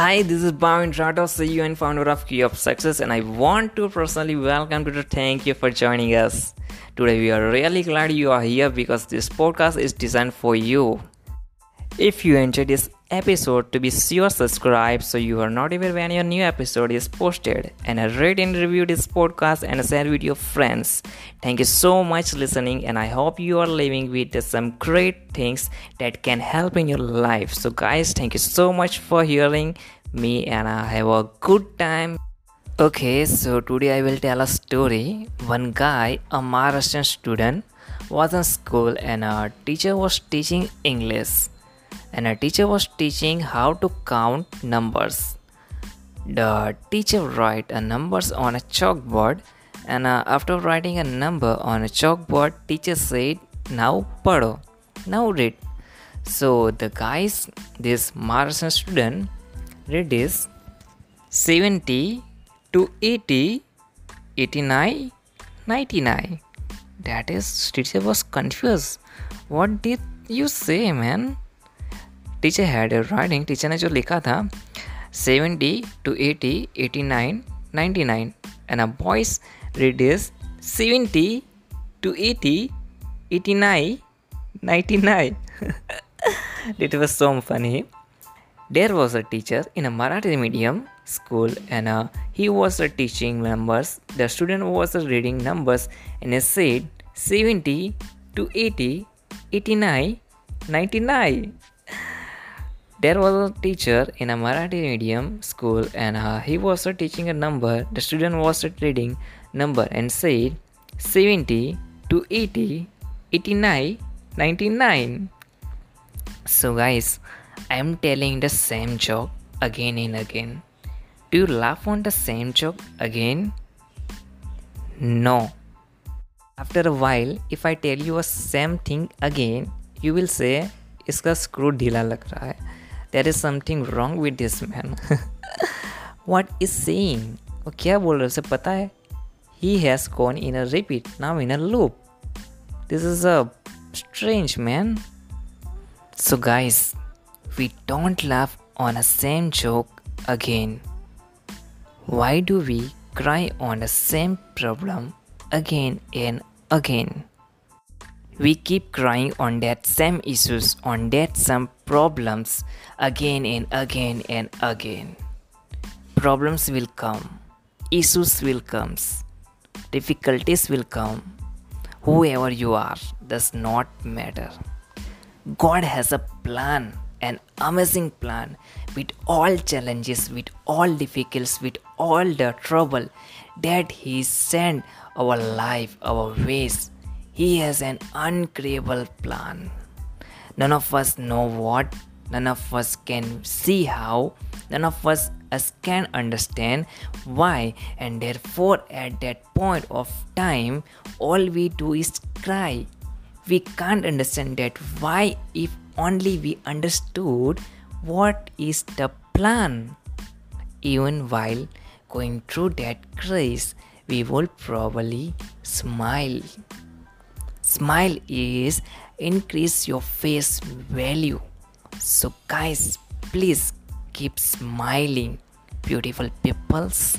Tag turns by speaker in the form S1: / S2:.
S1: Hi, this is Bhavin Rato, CEO and founder of Key of Success, and I want to personally welcome you to thank you for joining us. Today, we are really glad you are here because this podcast is designed for you. If you enjoyed this episode, to be sure subscribe so you are not notified when your new episode is posted. And rate and review this podcast and share with your friends. Thank you so much listening, and I hope you are living with some great things that can help in your life. So, guys, thank you so much for hearing me, and I have a good time. Okay, so today I will tell a story. One guy, a Maharashtrian student, was in school and a teacher was teaching English and a teacher was teaching how to count numbers. The teacher write a numbers on a chalkboard and uh, after writing a number on a chalkboard teacher said now pado now read. So the guys this Maharashtrian student read is 70 to 80 89 99 that is teacher was confused. What did you say man teacher had writing teacher ने जो लिखा था seventy two eighty eighty nine ninety nine and a boys read is seventy two eighty eighty nine ninety nine it was so funny. There was a teacher in a Marathi medium school and uh, he was uh, teaching numbers. The student was uh, reading numbers and he said 70 to 80, 89, 99 There was a teacher in a Marathi medium school and uh, he was uh, teaching a number. The student was uh, reading number and said 70 to 80, 89, 99. So guys, I am telling the same joke again and again. Do you laugh on the same joke again? No. After a while, if I tell you a same thing again, you will say इसका screw ढीला लग रहा है there is something wrong with this man what is saying वो क्या बोल रहे उसे पता है he has gone in a repeat now in a loop this is a strange man so guys we don't laugh on a same joke again why do we cry on the same problem again and again We keep crying on that same issues on that same problems again and again and again. Problems will come. Issues will come. Difficulties will come. Whoever you are does not matter. God has a plan an amazing plan with all challenges with all difficulties with all the trouble that he sent our life our ways he has an uncreable plan. None of us know what, none of us can see how, none of us, us can understand why, and therefore, at that point of time, all we do is cry. We can't understand that why, if only we understood what is the plan. Even while going through that craze, we will probably smile. Smile is increase your face value. So guys, please keep smiling, beautiful peoples.